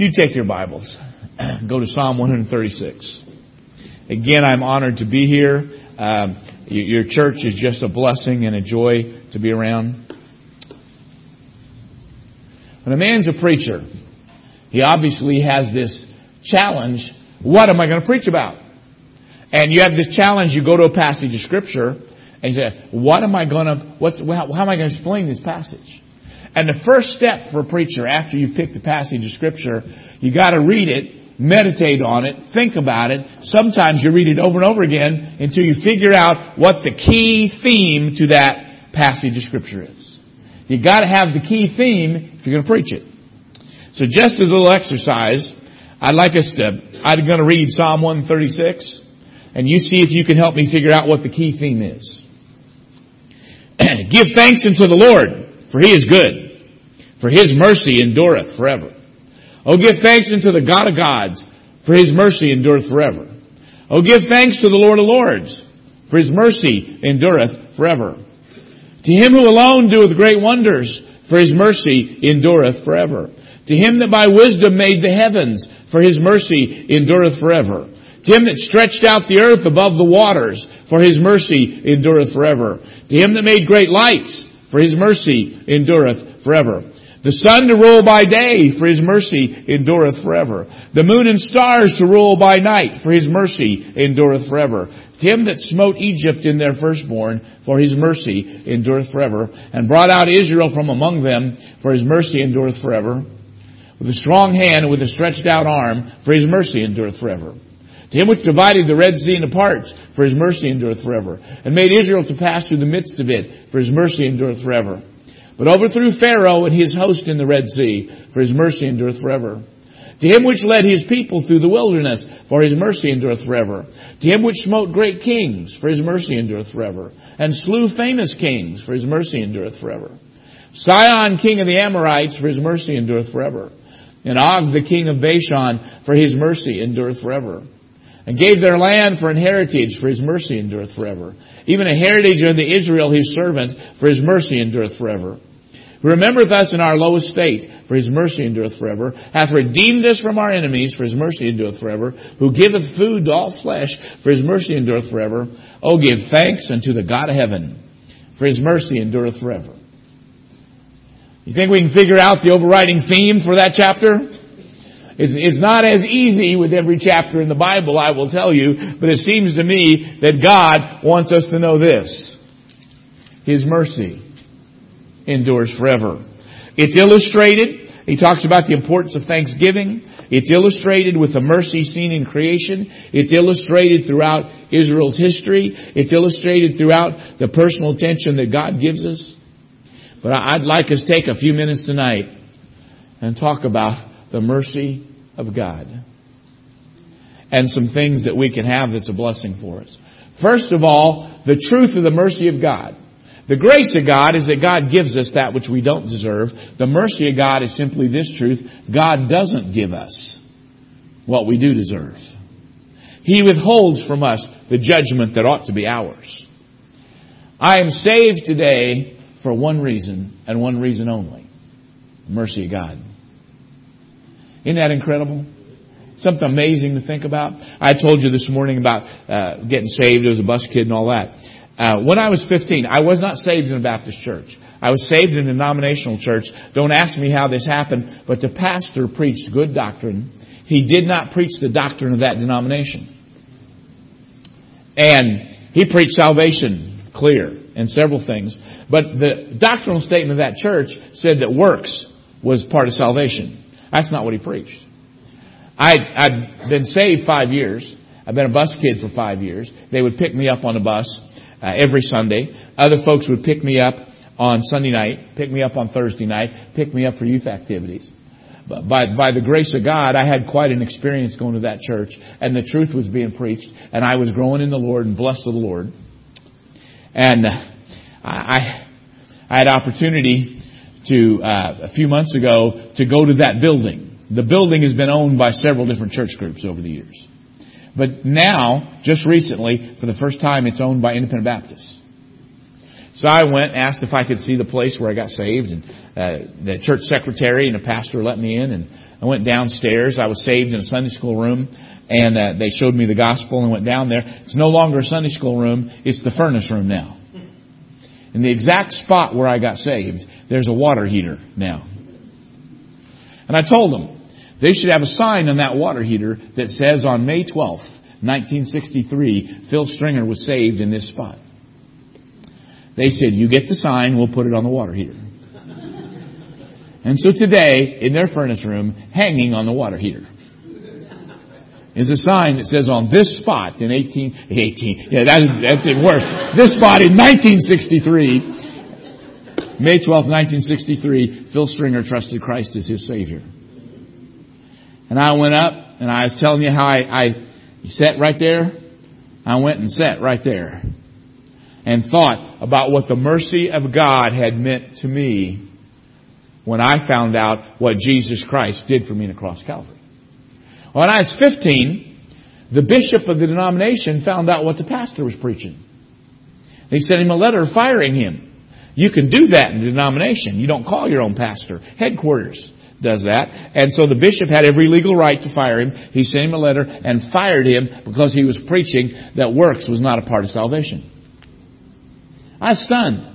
You take your Bibles, go to Psalm 136. Again, I'm honored to be here. Um, your church is just a blessing and a joy to be around. When a man's a preacher, he obviously has this challenge. What am I going to preach about? And you have this challenge, you go to a passage of scripture and you say, what am I going to, what's, how, how am I going to explain this passage? And the first step for a preacher after you've picked a passage of scripture, you gotta read it, meditate on it, think about it. Sometimes you read it over and over again until you figure out what the key theme to that passage of scripture is. You gotta have the key theme if you're gonna preach it. So just as a little exercise, I'd like us to, I'm gonna read Psalm 136 and you see if you can help me figure out what the key theme is. Give thanks unto the Lord for he is good, for his mercy endureth forever. Oh, give thanks unto the God of gods, for his mercy endureth forever. Oh, give thanks to the Lord of lords, for his mercy endureth forever. To him who alone doeth great wonders, for his mercy endureth forever. To him that by wisdom made the heavens, for his mercy endureth forever. To him that stretched out the earth above the waters, for his mercy endureth forever. To him that made great lights, for his mercy endureth forever. The sun to rule by day, for his mercy endureth forever. The moon and stars to rule by night, for his mercy endureth forever. To him that smote Egypt in their firstborn, for his mercy endureth forever, and brought out Israel from among them, for his mercy endureth forever. With a strong hand and with a stretched out arm, for his mercy endureth forever. To him which divided the Red Sea into parts, for his mercy endureth forever, and made Israel to pass through the midst of it, for his mercy endureth forever. But overthrew Pharaoh and his host in the Red Sea, for his mercy endureth forever. To him which led his people through the wilderness, for his mercy endureth forever. To him which smote great kings, for his mercy endureth forever. And slew famous kings, for his mercy endureth forever. Sihon king of the Amorites, for his mercy endureth forever. And Og the king of Bashan, for his mercy endureth forever and gave their land for an heritage, for his mercy endureth forever. Even a heritage unto Israel his servant, for his mercy endureth forever. Who remembereth us in our low estate, for his mercy endureth forever, hath redeemed us from our enemies, for his mercy endureth forever, who giveth food to all flesh, for his mercy endureth forever. Oh, give thanks unto the God of heaven, for his mercy endureth forever. You think we can figure out the overriding theme for that chapter? It's, it's not as easy with every chapter in the Bible, I will tell you, but it seems to me that God wants us to know this. His mercy endures forever. It's illustrated. He talks about the importance of thanksgiving. It's illustrated with the mercy seen in creation. It's illustrated throughout Israel's history. It's illustrated throughout the personal attention that God gives us. But I'd like us to take a few minutes tonight and talk about the mercy of God. And some things that we can have that's a blessing for us. First of all, the truth of the mercy of God. The grace of God is that God gives us that which we don't deserve. The mercy of God is simply this truth. God doesn't give us what we do deserve. He withholds from us the judgment that ought to be ours. I am saved today for one reason and one reason only. Mercy of God. Isn't that incredible? Something amazing to think about. I told you this morning about uh, getting saved as a bus kid and all that. Uh, when I was 15, I was not saved in a Baptist church. I was saved in a denominational church. Don't ask me how this happened, but the pastor preached good doctrine. He did not preach the doctrine of that denomination. And he preached salvation clear and several things. But the doctrinal statement of that church said that works was part of salvation. That's not what he preached. I, I'd been saved five years. I've been a bus kid for five years. They would pick me up on a bus uh, every Sunday. Other folks would pick me up on Sunday night, pick me up on Thursday night, pick me up for youth activities. But by, by the grace of God, I had quite an experience going to that church, and the truth was being preached, and I was growing in the Lord and blessed of the Lord. And uh, I, I had opportunity to uh, a few months ago to go to that building. The building has been owned by several different church groups over the years. But now, just recently, for the first time, it's owned by independent Baptists. So I went, asked if I could see the place where I got saved, and uh, the church secretary and the pastor let me in, and I went downstairs. I was saved in a Sunday school room, and uh, they showed me the gospel and went down there. It's no longer a Sunday school room; it's the furnace room now. In the exact spot where I got saved, there's a water heater now. And I told them they should have a sign on that water heater that says on May 12th, 1963, Phil Stringer was saved in this spot. They said, you get the sign, we'll put it on the water heater. And so today, in their furnace room, hanging on the water heater, is a sign that says on this spot in 18, 18, yeah, that, that's it worse. This spot in 1963, May 12, 1963, Phil Stringer trusted Christ as his Savior. And I went up and I was telling you how I, I sat right there. I went and sat right there and thought about what the mercy of God had meant to me when I found out what Jesus Christ did for me in the cross Calvary. When I was 15, the bishop of the denomination found out what the pastor was preaching. He sent him a letter firing him. You can do that in the denomination. You don't call your own pastor. Headquarters does that. And so the bishop had every legal right to fire him. He sent him a letter and fired him because he was preaching that works was not a part of salvation. I was stunned.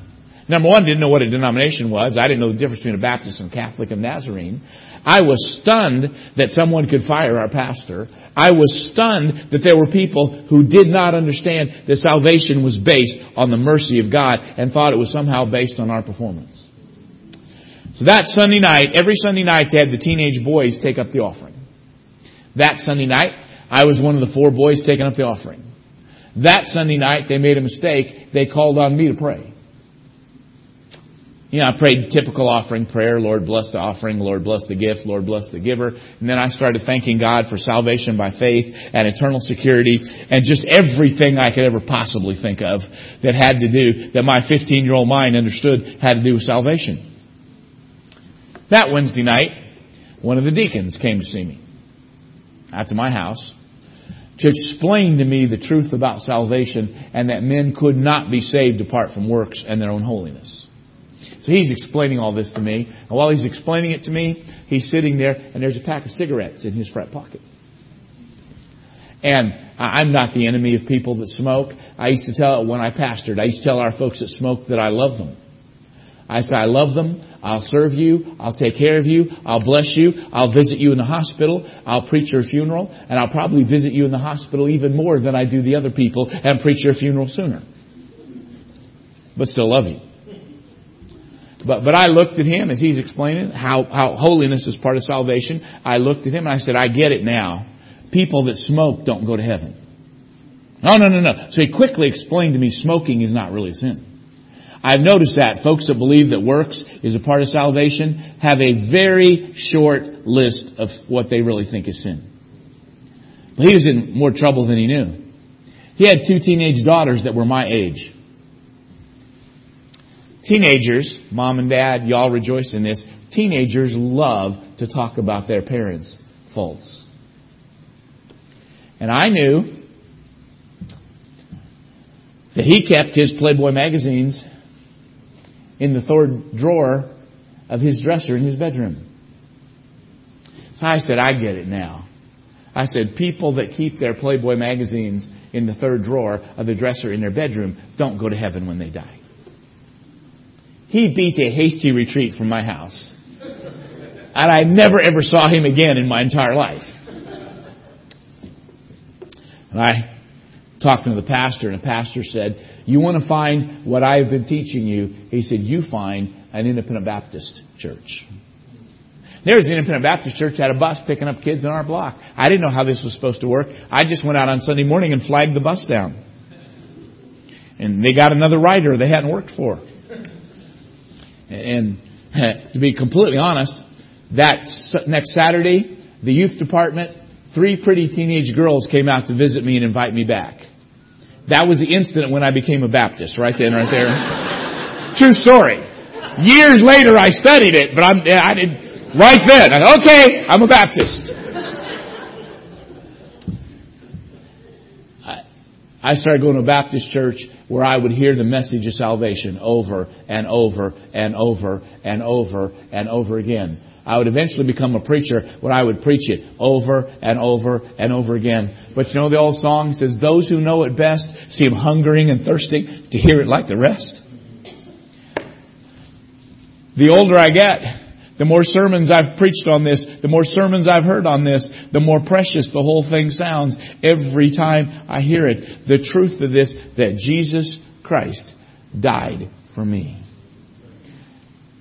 Number one, didn't know what a denomination was. I didn't know the difference between a Baptist and Catholic and Nazarene. I was stunned that someone could fire our pastor. I was stunned that there were people who did not understand that salvation was based on the mercy of God and thought it was somehow based on our performance. So that Sunday night, every Sunday night they had the teenage boys take up the offering. That Sunday night, I was one of the four boys taking up the offering. That Sunday night, they made a mistake. They called on me to pray. You know, I prayed typical offering prayer, Lord bless the offering, Lord bless the gift, Lord bless the giver. And then I started thanking God for salvation by faith and eternal security and just everything I could ever possibly think of that had to do, that my 15 year old mind understood had to do with salvation. That Wednesday night, one of the deacons came to see me out to my house to explain to me the truth about salvation and that men could not be saved apart from works and their own holiness. So he's explaining all this to me, and while he's explaining it to me, he's sitting there and there's a pack of cigarettes in his front pocket. And I'm not the enemy of people that smoke. I used to tell, when I pastored, I used to tell our folks that smoke that I love them. I say, I love them. I'll serve you. I'll take care of you. I'll bless you. I'll visit you in the hospital. I'll preach your funeral. And I'll probably visit you in the hospital even more than I do the other people and preach your funeral sooner. But still love you. But, but I looked at him as he's explaining how, how holiness is part of salvation. I looked at him and I said, I get it now. People that smoke don't go to heaven. No, no, no, no. So he quickly explained to me smoking is not really a sin. I've noticed that folks that believe that works is a part of salvation have a very short list of what they really think is sin. But he was in more trouble than he knew. He had two teenage daughters that were my age. Teenagers, mom and dad, y'all rejoice in this. Teenagers love to talk about their parents' faults. And I knew that he kept his Playboy magazines in the third drawer of his dresser in his bedroom. So I said, I get it now. I said, people that keep their Playboy magazines in the third drawer of the dresser in their bedroom don't go to heaven when they die. He beat a hasty retreat from my house. And I never ever saw him again in my entire life. And I talking to the pastor and the pastor said, you want to find what I've been teaching you? He said, you find an independent Baptist church. There was an independent Baptist church had a bus picking up kids in our block. I didn't know how this was supposed to work. I just went out on Sunday morning and flagged the bus down. And they got another rider they hadn't worked for. And to be completely honest, that next Saturday, the youth department three pretty teenage girls came out to visit me and invite me back. That was the incident when I became a Baptist, right then, right there. True story. Years later, I studied it, but I'm, I did, right then, I, okay, I'm a Baptist. I, started going to a Baptist church where I would hear the message of salvation over and over and over and over and over again. I would eventually become a preacher when I would preach it over and over and over again. But you know the old song says, those who know it best seem hungering and thirsting to hear it like the rest. The older I get, the more sermons I've preached on this, the more sermons I've heard on this, the more precious the whole thing sounds every time I hear it. The truth of this, that Jesus Christ died for me.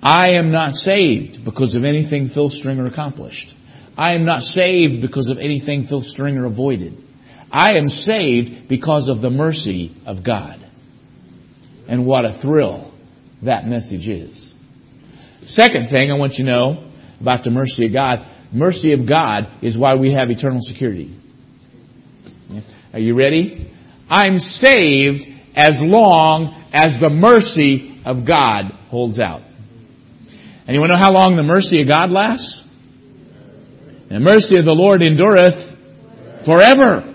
I am not saved because of anything Phil Stringer accomplished. I am not saved because of anything Phil Stringer avoided. I am saved because of the mercy of God. And what a thrill that message is. Second thing I want you to know about the mercy of God, mercy of God is why we have eternal security. Are you ready? I'm saved as long as the mercy of God holds out. And you want to know how long the mercy of God lasts? The mercy of the Lord endureth forever.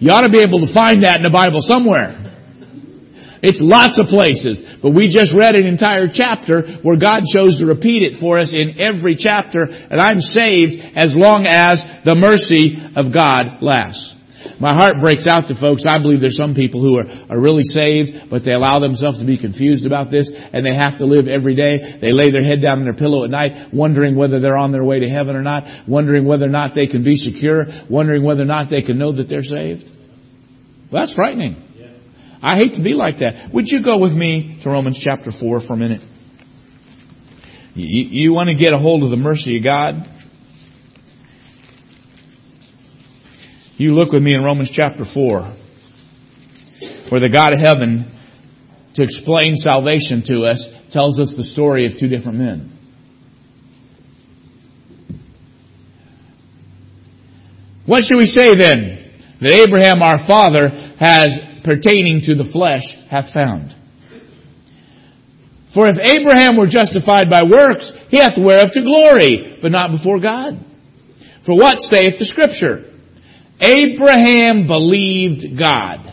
You ought to be able to find that in the Bible somewhere. It's lots of places, but we just read an entire chapter where God chose to repeat it for us in every chapter, and I'm saved as long as the mercy of God lasts. My heart breaks out to folks. I believe there's some people who are, are really saved, but they allow themselves to be confused about this and they have to live every day. They lay their head down on their pillow at night wondering whether they're on their way to heaven or not, wondering whether or not they can be secure, wondering whether or not they can know that they're saved. Well, that's frightening. I hate to be like that. Would you go with me to Romans chapter 4 for a minute? You, you want to get a hold of the mercy of God? You look with me in Romans chapter 4, where the God of heaven, to explain salvation to us, tells us the story of two different men. What should we say then? That Abraham our father has, pertaining to the flesh, hath found. For if Abraham were justified by works, he hath whereof to glory, but not before God. For what saith the scripture? Abraham believed God,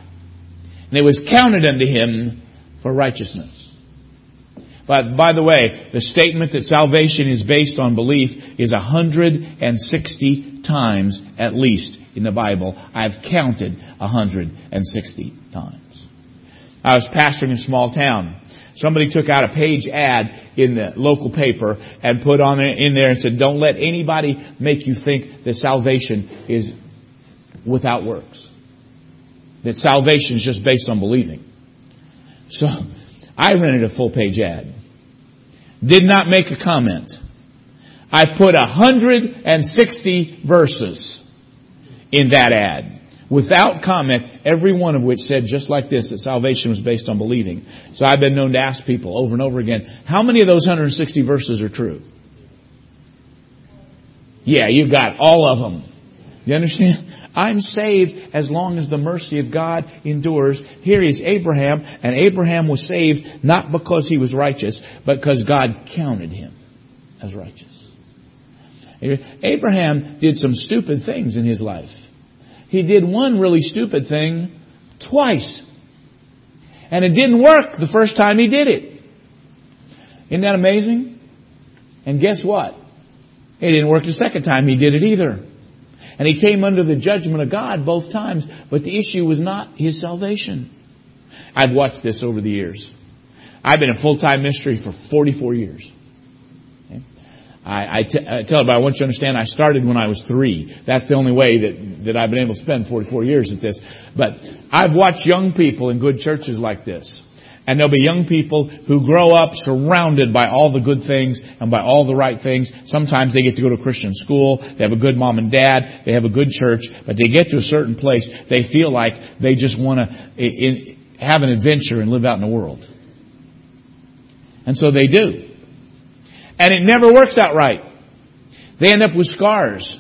and it was counted unto him for righteousness. But by the way, the statement that salvation is based on belief is 160 times at least in the Bible. I've counted 160 times. I was pastoring a small town. Somebody took out a page ad in the local paper and put on in there and said, don't let anybody make you think that salvation is without works. That salvation is just based on believing. So, I rented a full page ad. Did not make a comment. I put 160 verses in that ad. Without comment, every one of which said just like this, that salvation was based on believing. So I've been known to ask people over and over again, how many of those 160 verses are true? Yeah, you've got all of them. You understand? I'm saved as long as the mercy of God endures. Here is Abraham, and Abraham was saved not because he was righteous, but because God counted him as righteous. Abraham did some stupid things in his life. He did one really stupid thing twice. And it didn't work the first time he did it. Isn't that amazing? And guess what? It didn't work the second time he did it either. And he came under the judgment of God both times, but the issue was not his salvation. I've watched this over the years. I've been in full-time ministry for 44 years. I, I, t- I tell everybody, I want you to understand, I started when I was three. That's the only way that, that I've been able to spend 44 years at this. But I've watched young people in good churches like this. And there'll be young people who grow up surrounded by all the good things and by all the right things. Sometimes they get to go to Christian school. They have a good mom and dad. They have a good church. But they get to a certain place, they feel like they just want to have an adventure and live out in the world. And so they do. And it never works out right. They end up with scars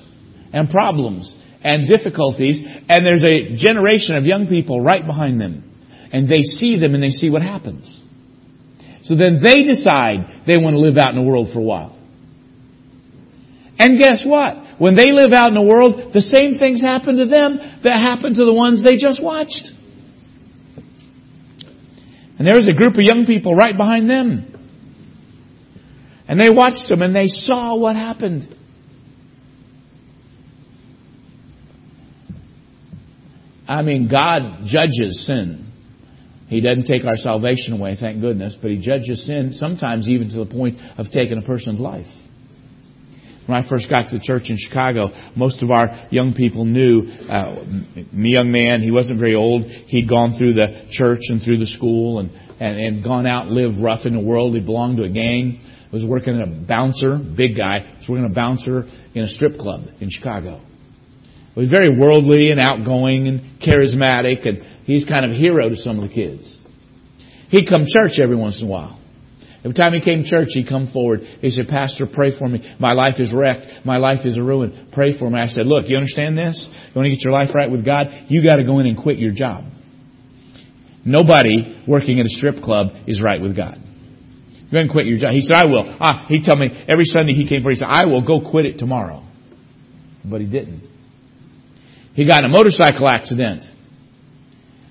and problems and difficulties. And there's a generation of young people right behind them and they see them and they see what happens. So then they decide they want to live out in the world for a while. And guess what? When they live out in the world, the same things happen to them that happened to the ones they just watched. And there was a group of young people right behind them. And they watched them and they saw what happened. I mean, God judges sin. He doesn't take our salvation away, thank goodness, but He judges sin sometimes even to the point of taking a person's life. When I first got to the church in Chicago, most of our young people knew uh, me, young man. He wasn't very old. He'd gone through the church and through the school and, and, and gone out lived rough in the world. He belonged to a gang. Was working in a bouncer, big guy. Was working a bouncer in a strip club in Chicago. Was very worldly and outgoing and charismatic, and he's kind of a hero to some of the kids. He'd come church every once in a while. Every time he came to church, he'd come forward. He said, Pastor, pray for me. My life is wrecked. My life is a ruin. Pray for me. I said, look, you understand this? You want to get your life right with God? You got to go in and quit your job. Nobody working at a strip club is right with God. Go and quit your job. He said, I will. Ah, he told me every Sunday he came for, he said, I will go quit it tomorrow. But he didn't. He got in a motorcycle accident.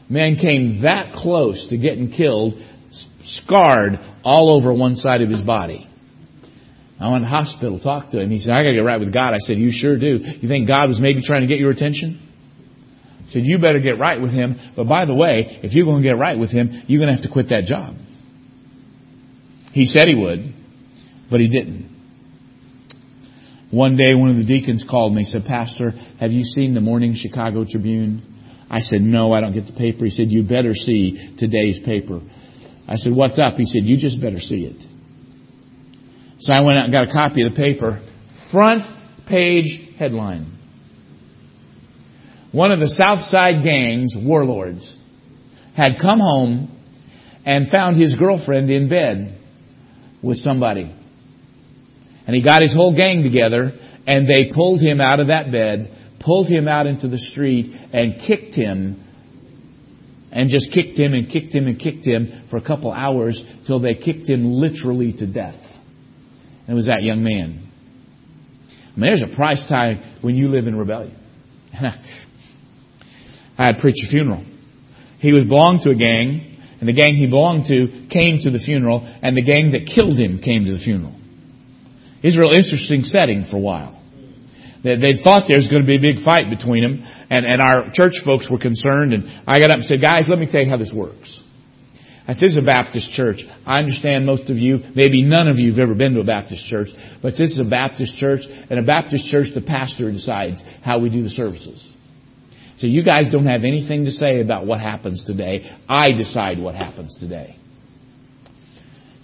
Man came that close to getting killed, scarred all over one side of his body. I went to the hospital, talked to him. He said, I gotta get right with God. I said, you sure do. You think God was maybe trying to get your attention? I said, you better get right with Him. But by the way, if you're to get right with Him, you're to have to quit that job. He said he would, but he didn't. One day one of the deacons called me, said, Pastor, have you seen the morning Chicago Tribune? I said, no, I don't get the paper. He said, you better see today's paper. I said, what's up? He said, you just better see it. So I went out and got a copy of the paper. Front page headline. One of the South Side Gang's warlords had come home and found his girlfriend in bed with somebody. And he got his whole gang together and they pulled him out of that bed, pulled him out into the street and kicked him and just kicked him and kicked him and kicked him for a couple hours till they kicked him literally to death. And it was that young man. I mean, there's a price tag when you live in rebellion. I had preached a funeral. He was belonged to a gang, and the gang he belonged to came to the funeral, and the gang that killed him came to the funeral. It's a real interesting setting for a while. They, thought there was going to be a big fight between them, and, and our church folks were concerned, and I got up and said, guys, let me tell you how this works. I said, this is a Baptist church. I understand most of you, maybe none of you have ever been to a Baptist church, but this is a Baptist church, and a Baptist church, the pastor decides how we do the services. So you guys don't have anything to say about what happens today. I decide what happens today.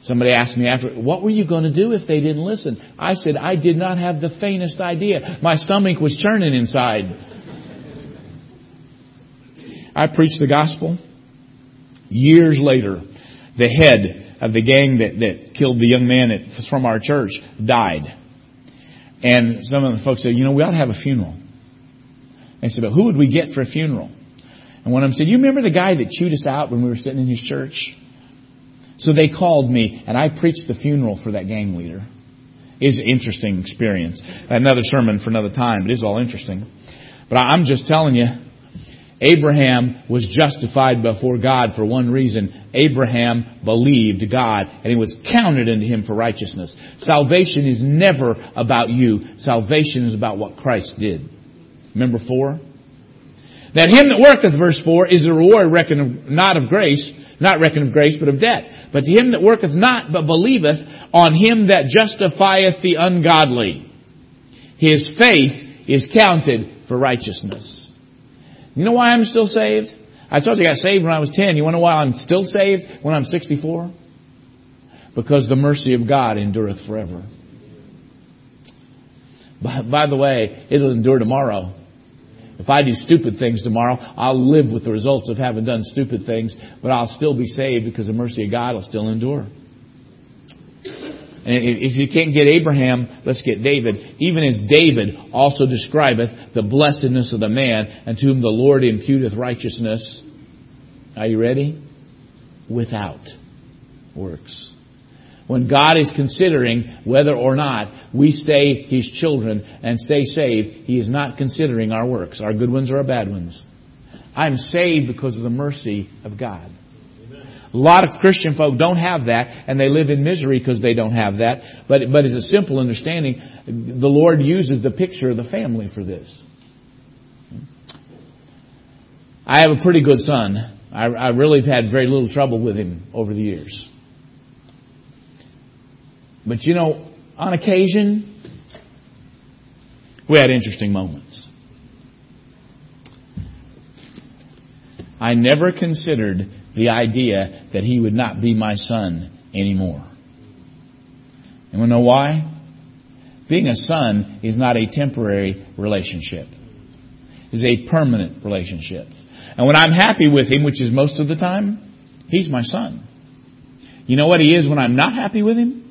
Somebody asked me after, what were you going to do if they didn't listen? I said, I did not have the faintest idea. My stomach was churning inside. I preached the gospel. Years later, the head of the gang that, that killed the young man at, from our church died. And some of the folks said, you know, we ought to have a funeral. They said, but who would we get for a funeral? And one of them said, you remember the guy that chewed us out when we were sitting in his church? So they called me and I preached the funeral for that gang leader. It's an interesting experience. Another sermon for another time, but it's all interesting. But I'm just telling you, Abraham was justified before God for one reason. Abraham believed God and it was counted unto him for righteousness. Salvation is never about you. Salvation is about what Christ did. Remember four? That him that worketh, verse 4, is the reward reckoned not of grace, not reckoned of grace, but of debt. But to him that worketh not, but believeth on him that justifieth the ungodly, his faith is counted for righteousness. You know why I'm still saved? I told you I got saved when I was 10. You want to know why I'm still saved when I'm 64? Because the mercy of God endureth forever. By, by the way, it'll endure tomorrow. If I do stupid things tomorrow, I'll live with the results of having done stupid things, but I'll still be saved because the mercy of God will still endure. And if you can't get Abraham, let's get David. Even as David also describeth the blessedness of the man unto whom the Lord imputeth righteousness. Are you ready? Without works when God is considering whether or not we stay His children and stay saved, He is not considering our works, our good ones or our bad ones. I'm saved because of the mercy of God. A lot of Christian folk don't have that, and they live in misery because they don't have that. But, but it's a simple understanding. The Lord uses the picture of the family for this. I have a pretty good son. I, I really have had very little trouble with him over the years. But you know, on occasion, we had interesting moments. I never considered the idea that he would not be my son anymore. And we know why? Being a son is not a temporary relationship. It's a permanent relationship. And when I'm happy with him, which is most of the time, he's my son. You know what he is when I'm not happy with him?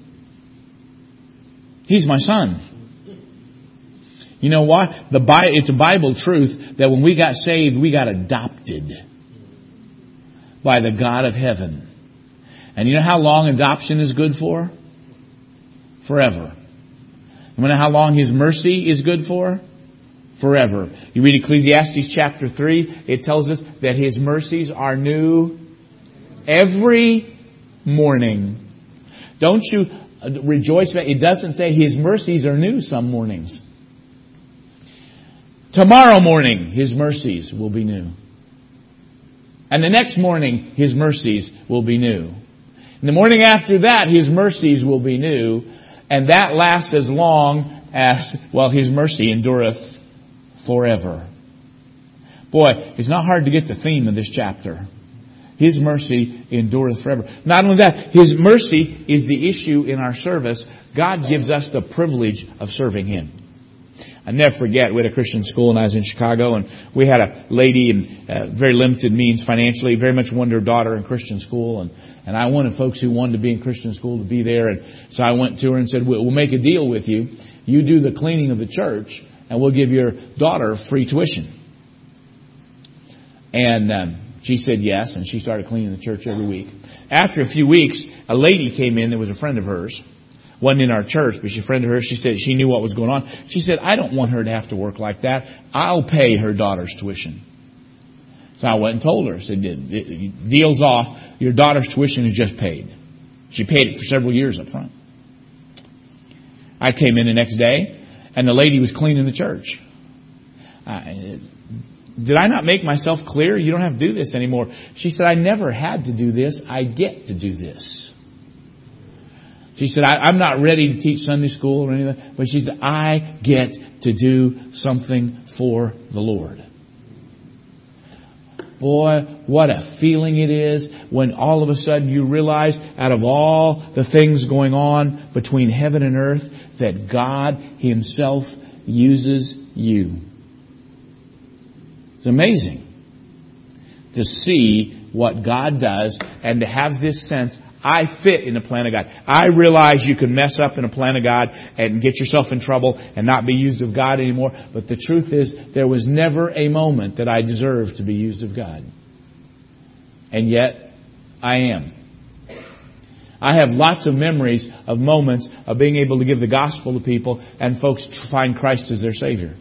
He's my son. You know what? The Bible, it's a Bible truth that when we got saved, we got adopted by the God of heaven. And you know how long adoption is good for? Forever. You know how long His mercy is good for? Forever. You read Ecclesiastes chapter 3, it tells us that His mercies are new every morning. Don't you rejoice? It doesn't say His mercies are new some mornings. Tomorrow morning, His mercies will be new. And the next morning, His mercies will be new. In the morning after that, His mercies will be new. And that lasts as long as, well, His mercy endureth forever. Boy, it's not hard to get the theme of this chapter. His mercy endureth forever. Not only that, His mercy is the issue in our service. God gives us the privilege of serving Him. I never forget, we had a Christian school and I was in Chicago and we had a lady in uh, very limited means financially, very much wanted her daughter in Christian school and, and I wanted folks who wanted to be in Christian school to be there and so I went to her and said, we'll, make a deal with you. You do the cleaning of the church and we'll give your daughter free tuition. And um, she said yes and she started cleaning the church every week. After a few weeks, a lady came in that was a friend of hers wasn't in our church, but she friend of hers, she said she knew what was going on. She said, I don't want her to have to work like that. I'll pay her daughter's tuition. So I went and told her, I said, deal's off. Your daughter's tuition is just paid. She paid it for several years up front. I came in the next day and the lady was cleaning the church. I, did I not make myself clear? You don't have to do this anymore. She said, I never had to do this. I get to do this. She said, I, am not ready to teach Sunday school or anything, but she said, I get to do something for the Lord. Boy, what a feeling it is when all of a sudden you realize out of all the things going on between heaven and earth that God Himself uses you. It's amazing to see what God does and to have this sense, I fit in the plan of God. I realize you can mess up in a plan of God and get yourself in trouble and not be used of God anymore. But the truth is, there was never a moment that I deserved to be used of God. And yet, I am. I have lots of memories of moments of being able to give the gospel to people and folks find Christ as their Savior.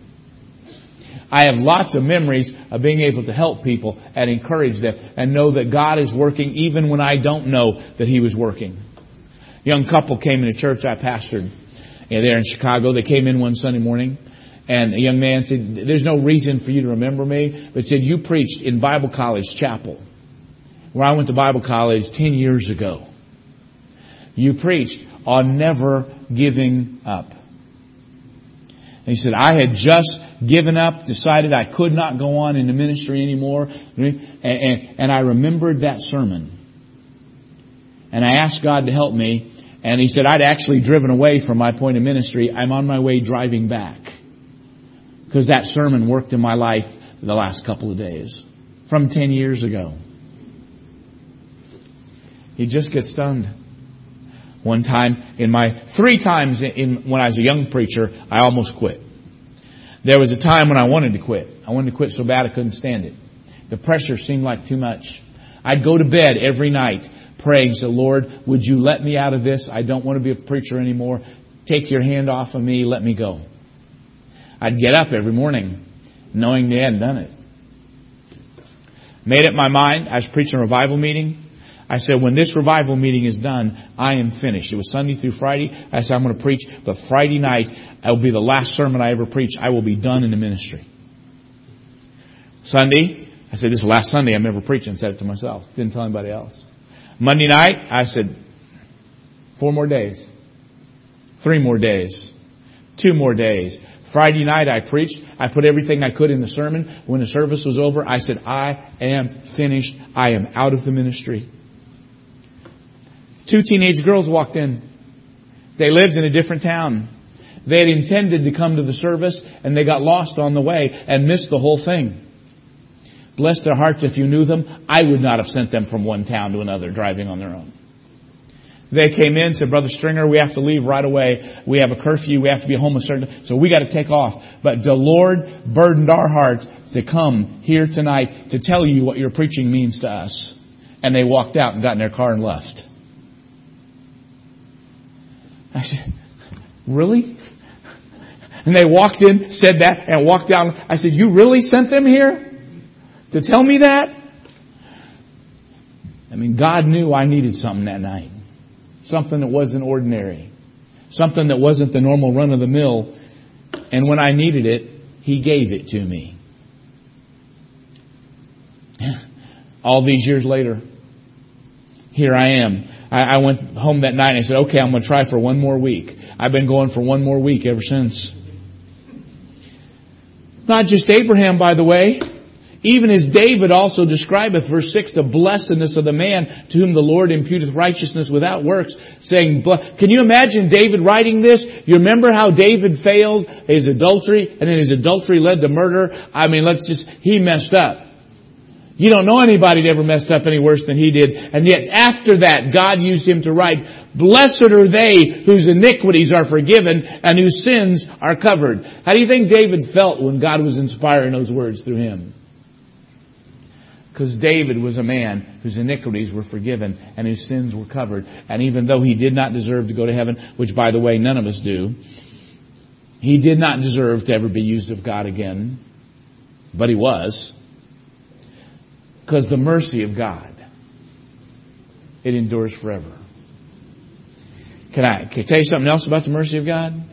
I have lots of memories of being able to help people and encourage them and know that God is working even when I don't know that He was working. A young couple came into church I pastored there in Chicago. They came in one Sunday morning and a young man said, there's no reason for you to remember me, but said, you preached in Bible College Chapel, where I went to Bible college 10 years ago. You preached on never giving up. And he said, I had just given up, decided I could not go on in the ministry anymore. And, and, and I remembered that sermon. And I asked God to help me. And he said, I'd actually driven away from my point of ministry. I'm on my way driving back. Because that sermon worked in my life the last couple of days. From 10 years ago. You just get stunned. One time in my, three times in, when I was a young preacher, I almost quit. There was a time when I wanted to quit. I wanted to quit so bad I couldn't stand it. The pressure seemed like too much. I'd go to bed every night praying, so Lord, would you let me out of this? I don't want to be a preacher anymore. Take your hand off of me. Let me go. I'd get up every morning knowing they hadn't done it. Made up my mind. I was preaching a revival meeting. I said, when this revival meeting is done, I am finished. It was Sunday through Friday. I said, I'm going to preach, but Friday night, it will be the last sermon I ever preach. I will be done in the ministry. Sunday, I said, this is the last Sunday I'm ever preaching. Said it to myself. Didn't tell anybody else. Monday night, I said, four more days. Three more days. Two more days. Friday night I preached. I put everything I could in the sermon. When the service was over, I said, I am finished. I am out of the ministry. Two teenage girls walked in. They lived in a different town. They had intended to come to the service and they got lost on the way and missed the whole thing. Bless their hearts if you knew them. I would not have sent them from one town to another driving on their own. They came in, said, Brother Stringer, we have to leave right away. We have a curfew. We have to be home a certain, so we got to take off. But the Lord burdened our hearts to come here tonight to tell you what your preaching means to us. And they walked out and got in their car and left. I said, really? And they walked in, said that, and walked down. I said, you really sent them here? To tell me that? I mean, God knew I needed something that night. Something that wasn't ordinary. Something that wasn't the normal run of the mill. And when I needed it, He gave it to me. All these years later, here I am. I, I went home that night and I said, okay, I'm going to try for one more week. I've been going for one more week ever since. Not just Abraham, by the way. Even as David also describeth, verse 6, the blessedness of the man to whom the Lord imputeth righteousness without works, saying, can you imagine David writing this? You remember how David failed his adultery, and then his adultery led to murder? I mean, let's just, he messed up. You don't know anybody that ever messed up any worse than he did. And yet after that, God used him to write, Blessed are they whose iniquities are forgiven and whose sins are covered. How do you think David felt when God was inspiring those words through him? Because David was a man whose iniquities were forgiven and whose sins were covered. And even though he did not deserve to go to heaven, which by the way, none of us do, he did not deserve to ever be used of God again. But he was. Because the mercy of God, it endures forever. Can I, can I tell you something else about the mercy of God?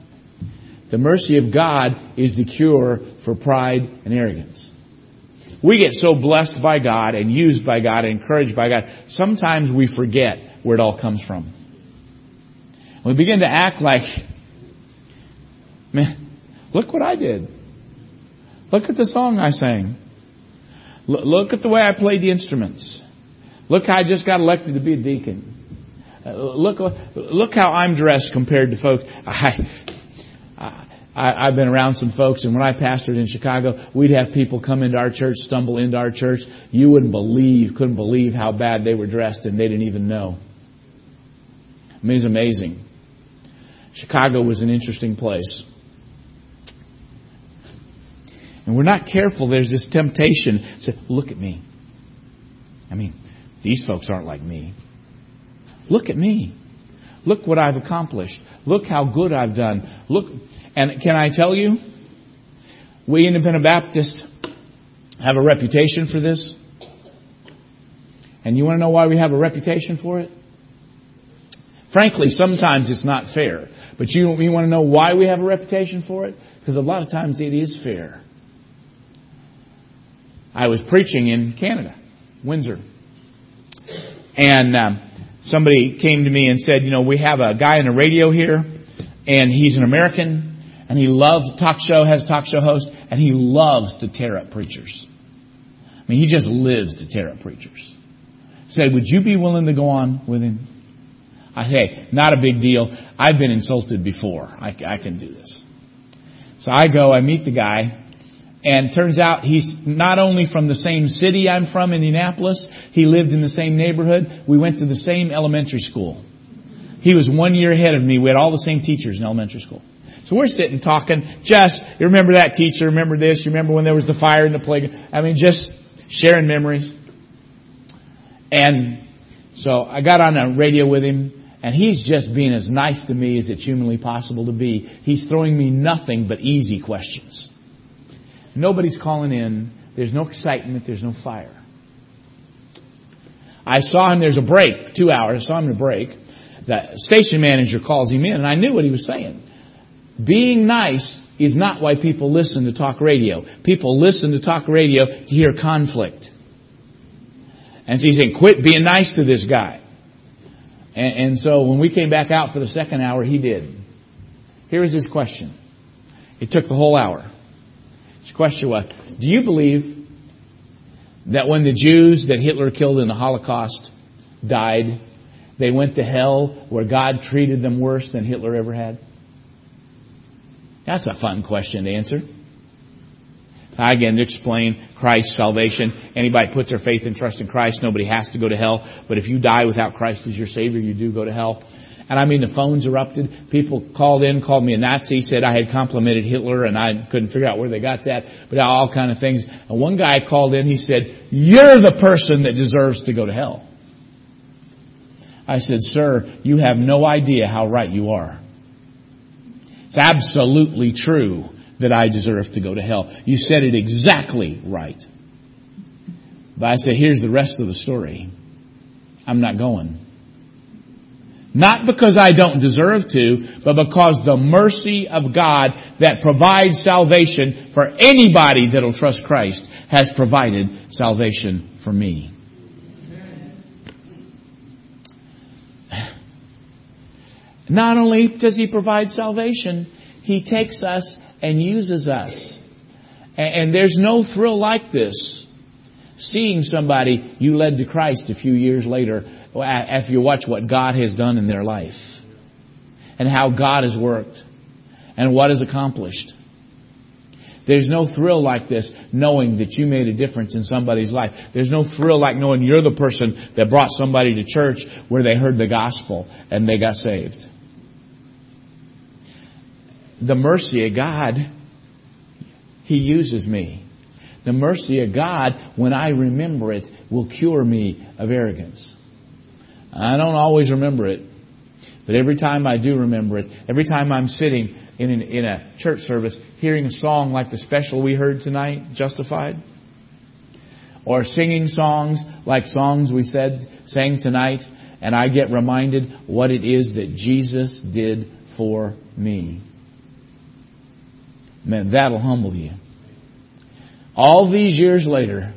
The mercy of God is the cure for pride and arrogance. We get so blessed by God and used by God and encouraged by God, sometimes we forget where it all comes from. We begin to act like, man, look what I did. Look at the song I sang. Look at the way I played the instruments. Look how I just got elected to be a deacon. Uh, look, look how I'm dressed compared to folks. I, I, have been around some folks, and when I pastored in Chicago, we'd have people come into our church, stumble into our church. You wouldn't believe, couldn't believe how bad they were dressed, and they didn't even know. I mean, it's amazing. Chicago was an interesting place. And we're not careful, there's this temptation to look at me. I mean, these folks aren't like me. Look at me. Look what I've accomplished. Look how good I've done. Look, and can I tell you, we independent Baptists have a reputation for this. And you want to know why we have a reputation for it? Frankly, sometimes it's not fair. But you, you want to know why we have a reputation for it? Because a lot of times it is fair. I was preaching in Canada, Windsor. And um, somebody came to me and said, you know, we have a guy on the radio here, and he's an American, and he loves talk show, has talk show host, and he loves to tear up preachers. I mean, he just lives to tear up preachers. Said, would you be willing to go on with him? I say, not a big deal. I've been insulted before. I, I can do this. So I go, I meet the guy, and turns out he's not only from the same city I'm from, Indianapolis, he lived in the same neighborhood. We went to the same elementary school. He was one year ahead of me. We had all the same teachers in elementary school. So we're sitting talking, just, you remember that teacher, remember this, you remember when there was the fire in the playground. I mean, just sharing memories. And so I got on a radio with him and he's just being as nice to me as it's humanly possible to be. He's throwing me nothing but easy questions. Nobody's calling in. There's no excitement. There's no fire. I saw him, there's a break, two hours, I saw him in a break. The station manager calls him in and I knew what he was saying. Being nice is not why people listen to talk radio. People listen to talk radio to hear conflict. And so he's saying, quit being nice to this guy. And, and so when we came back out for the second hour, he did. Here is his question. It took the whole hour. His question was, do you believe that when the Jews that Hitler killed in the Holocaust died, they went to hell where God treated them worse than Hitler ever had? That's a fun question to answer. I Again, to explain Christ's salvation. Anybody puts their faith and trust in Christ, nobody has to go to hell. But if you die without Christ as your Savior, you do go to hell. And I mean, the phones erupted. People called in, called me a Nazi, said I had complimented Hitler and I couldn't figure out where they got that, but all kind of things. And one guy called in, he said, you're the person that deserves to go to hell. I said, sir, you have no idea how right you are. It's absolutely true that I deserve to go to hell. You said it exactly right. But I said, here's the rest of the story. I'm not going. Not because I don't deserve to, but because the mercy of God that provides salvation for anybody that'll trust Christ has provided salvation for me. Not only does He provide salvation, He takes us and uses us. And, there's no thrill like this. Seeing somebody you led to Christ a few years later after you watch what God has done in their life. And how God has worked. And what is accomplished. There's no thrill like this knowing that you made a difference in somebody's life. There's no thrill like knowing you're the person that brought somebody to church where they heard the gospel and they got saved the mercy of God, He uses me. The mercy of God, when I remember it, will cure me of arrogance. I don't always remember it, but every time I do remember it, every time I'm sitting in, an, in a church service hearing a song like the special we heard tonight, Justified, or singing songs like songs we said, sang tonight, and I get reminded what it is that Jesus did for me. Man, that'll humble you. All these years later,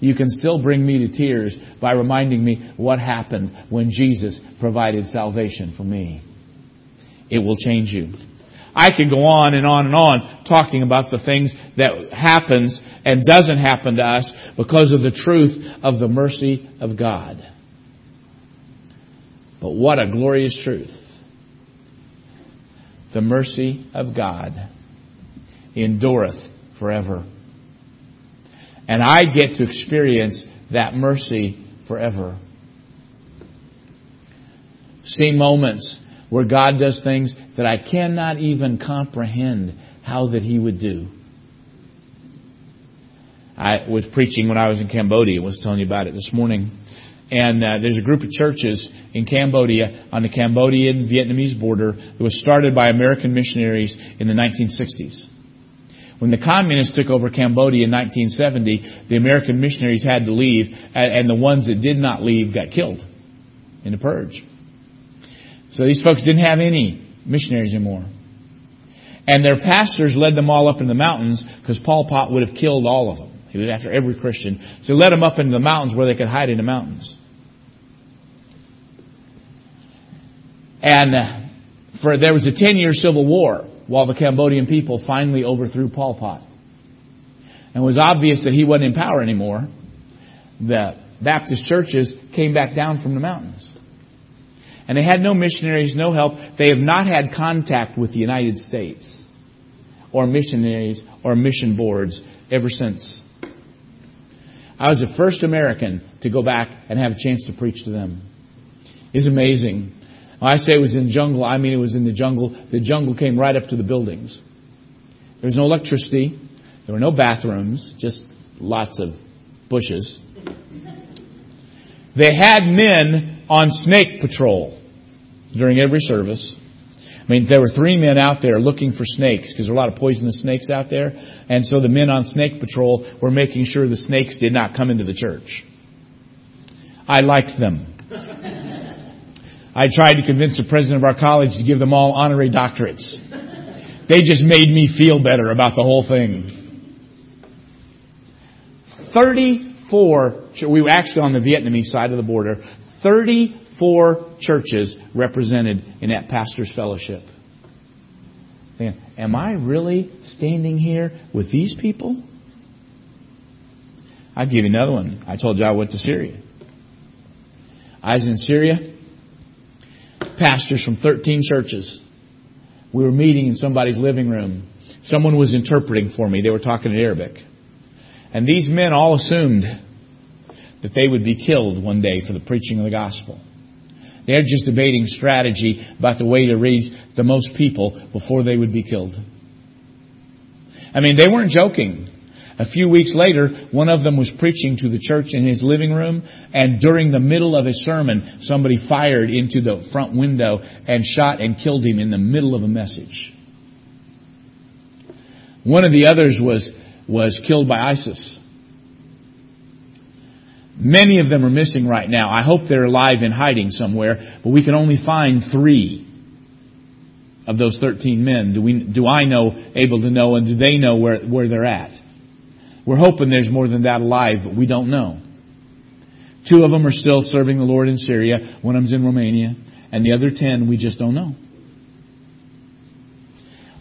you can still bring me to tears by reminding me what happened when Jesus provided salvation for me. It will change you. I could go on and on and on talking about the things that happens and doesn't happen to us because of the truth of the mercy of God. But what a glorious truth. The mercy of God endureth forever. And I get to experience that mercy forever. See moments where God does things that I cannot even comprehend how that He would do. I was preaching when I was in Cambodia, I was telling you about it this morning. And uh, there's a group of churches in Cambodia on the Cambodian Vietnamese border that was started by American missionaries in the 1960s. When the communists took over Cambodia in 1970, the American missionaries had to leave, and the ones that did not leave got killed in the purge. So these folks didn't have any missionaries anymore. And their pastors led them all up in the mountains because Pol Pot would have killed all of them. He was after every Christian. So he led them up into the mountains where they could hide in the mountains. And uh, for there was a 10 year civil war while the Cambodian people finally overthrew Pol Pot. And it was obvious that he wasn't in power anymore. The Baptist churches came back down from the mountains. And they had no missionaries, no help. They have not had contact with the United States or missionaries or mission boards ever since. I was the first American to go back and have a chance to preach to them. It's amazing. When I say it was in jungle, I mean it was in the jungle. The jungle came right up to the buildings. There was no electricity. There were no bathrooms, just lots of bushes. They had men on snake patrol during every service. I mean, there were three men out there looking for snakes because there were a lot of poisonous snakes out there. And so the men on snake patrol were making sure the snakes did not come into the church. I liked them. I tried to convince the president of our college to give them all honorary doctorates. They just made me feel better about the whole thing. 34, we were actually on the Vietnamese side of the border, 34 churches represented in that pastor's fellowship. Am I really standing here with these people? I'll give you another one. I told you I went to Syria. I was in Syria. Pastors from 13 churches. We were meeting in somebody's living room. Someone was interpreting for me. They were talking in Arabic. And these men all assumed that they would be killed one day for the preaching of the gospel. They're just debating strategy about the way to reach the most people before they would be killed. I mean, they weren't joking. A few weeks later, one of them was preaching to the church in his living room, and during the middle of his sermon, somebody fired into the front window and shot and killed him in the middle of a message. One of the others was, was killed by ISIS. Many of them are missing right now. I hope they're alive and hiding somewhere, but we can only find three of those 13 men. Do we, do I know, able to know, and do they know where, where they're at? We're hoping there's more than that alive, but we don't know. Two of them are still serving the Lord in Syria. One of them's in Romania. And the other ten, we just don't know.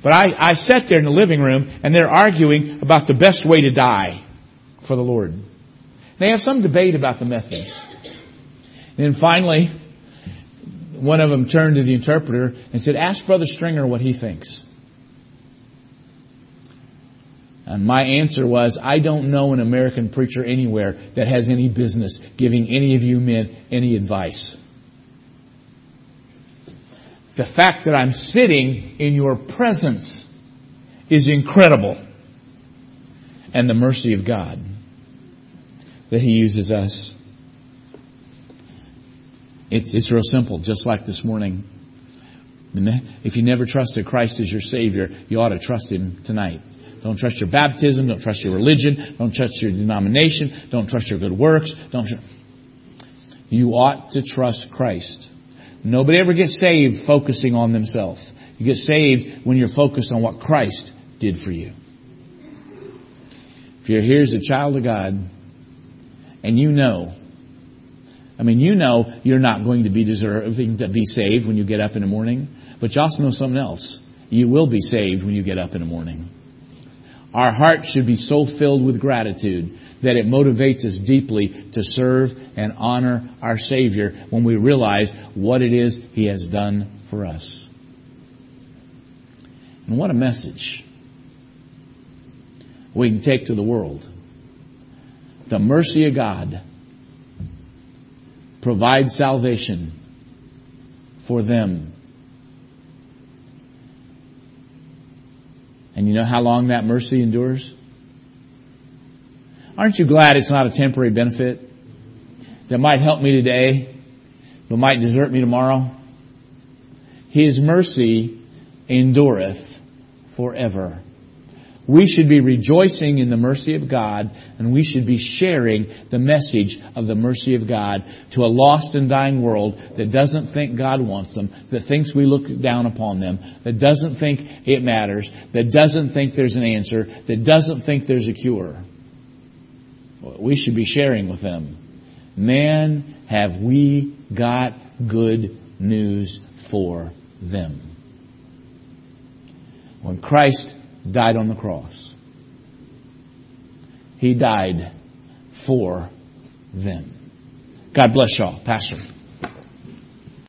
But I, I sat there in the living room and they're arguing about the best way to die for the Lord. They have some debate about the methods. And then finally, one of them turned to the interpreter and said, ask Brother Stringer what he thinks. And my answer was, I don't know an American preacher anywhere that has any business giving any of you men any advice. The fact that I'm sitting in your presence is incredible. And the mercy of God that He uses us. It's, it's real simple, just like this morning. If you never trusted Christ as your Savior, you ought to trust Him tonight. Don't trust your baptism. Don't trust your religion. Don't trust your denomination. Don't trust your good works. Don't. Tr- you ought to trust Christ. Nobody ever gets saved focusing on themselves. You get saved when you're focused on what Christ did for you. If you're here as a child of God, and you know, I mean, you know you're not going to be deserving to be saved when you get up in the morning, but you also know something else. You will be saved when you get up in the morning. Our heart should be so filled with gratitude that it motivates us deeply to serve and honor our Savior when we realize what it is He has done for us. And what a message we can take to the world. The mercy of God provides salvation for them And you know how long that mercy endures? Aren't you glad it's not a temporary benefit that might help me today, but might desert me tomorrow? His mercy endureth forever. We should be rejoicing in the mercy of God and we should be sharing the message of the mercy of God to a lost and dying world that doesn't think God wants them, that thinks we look down upon them, that doesn't think it matters, that doesn't think there's an answer, that doesn't think there's a cure. We should be sharing with them. Man, have we got good news for them. When Christ died on the cross. He died for them. God bless y'all. Pastor.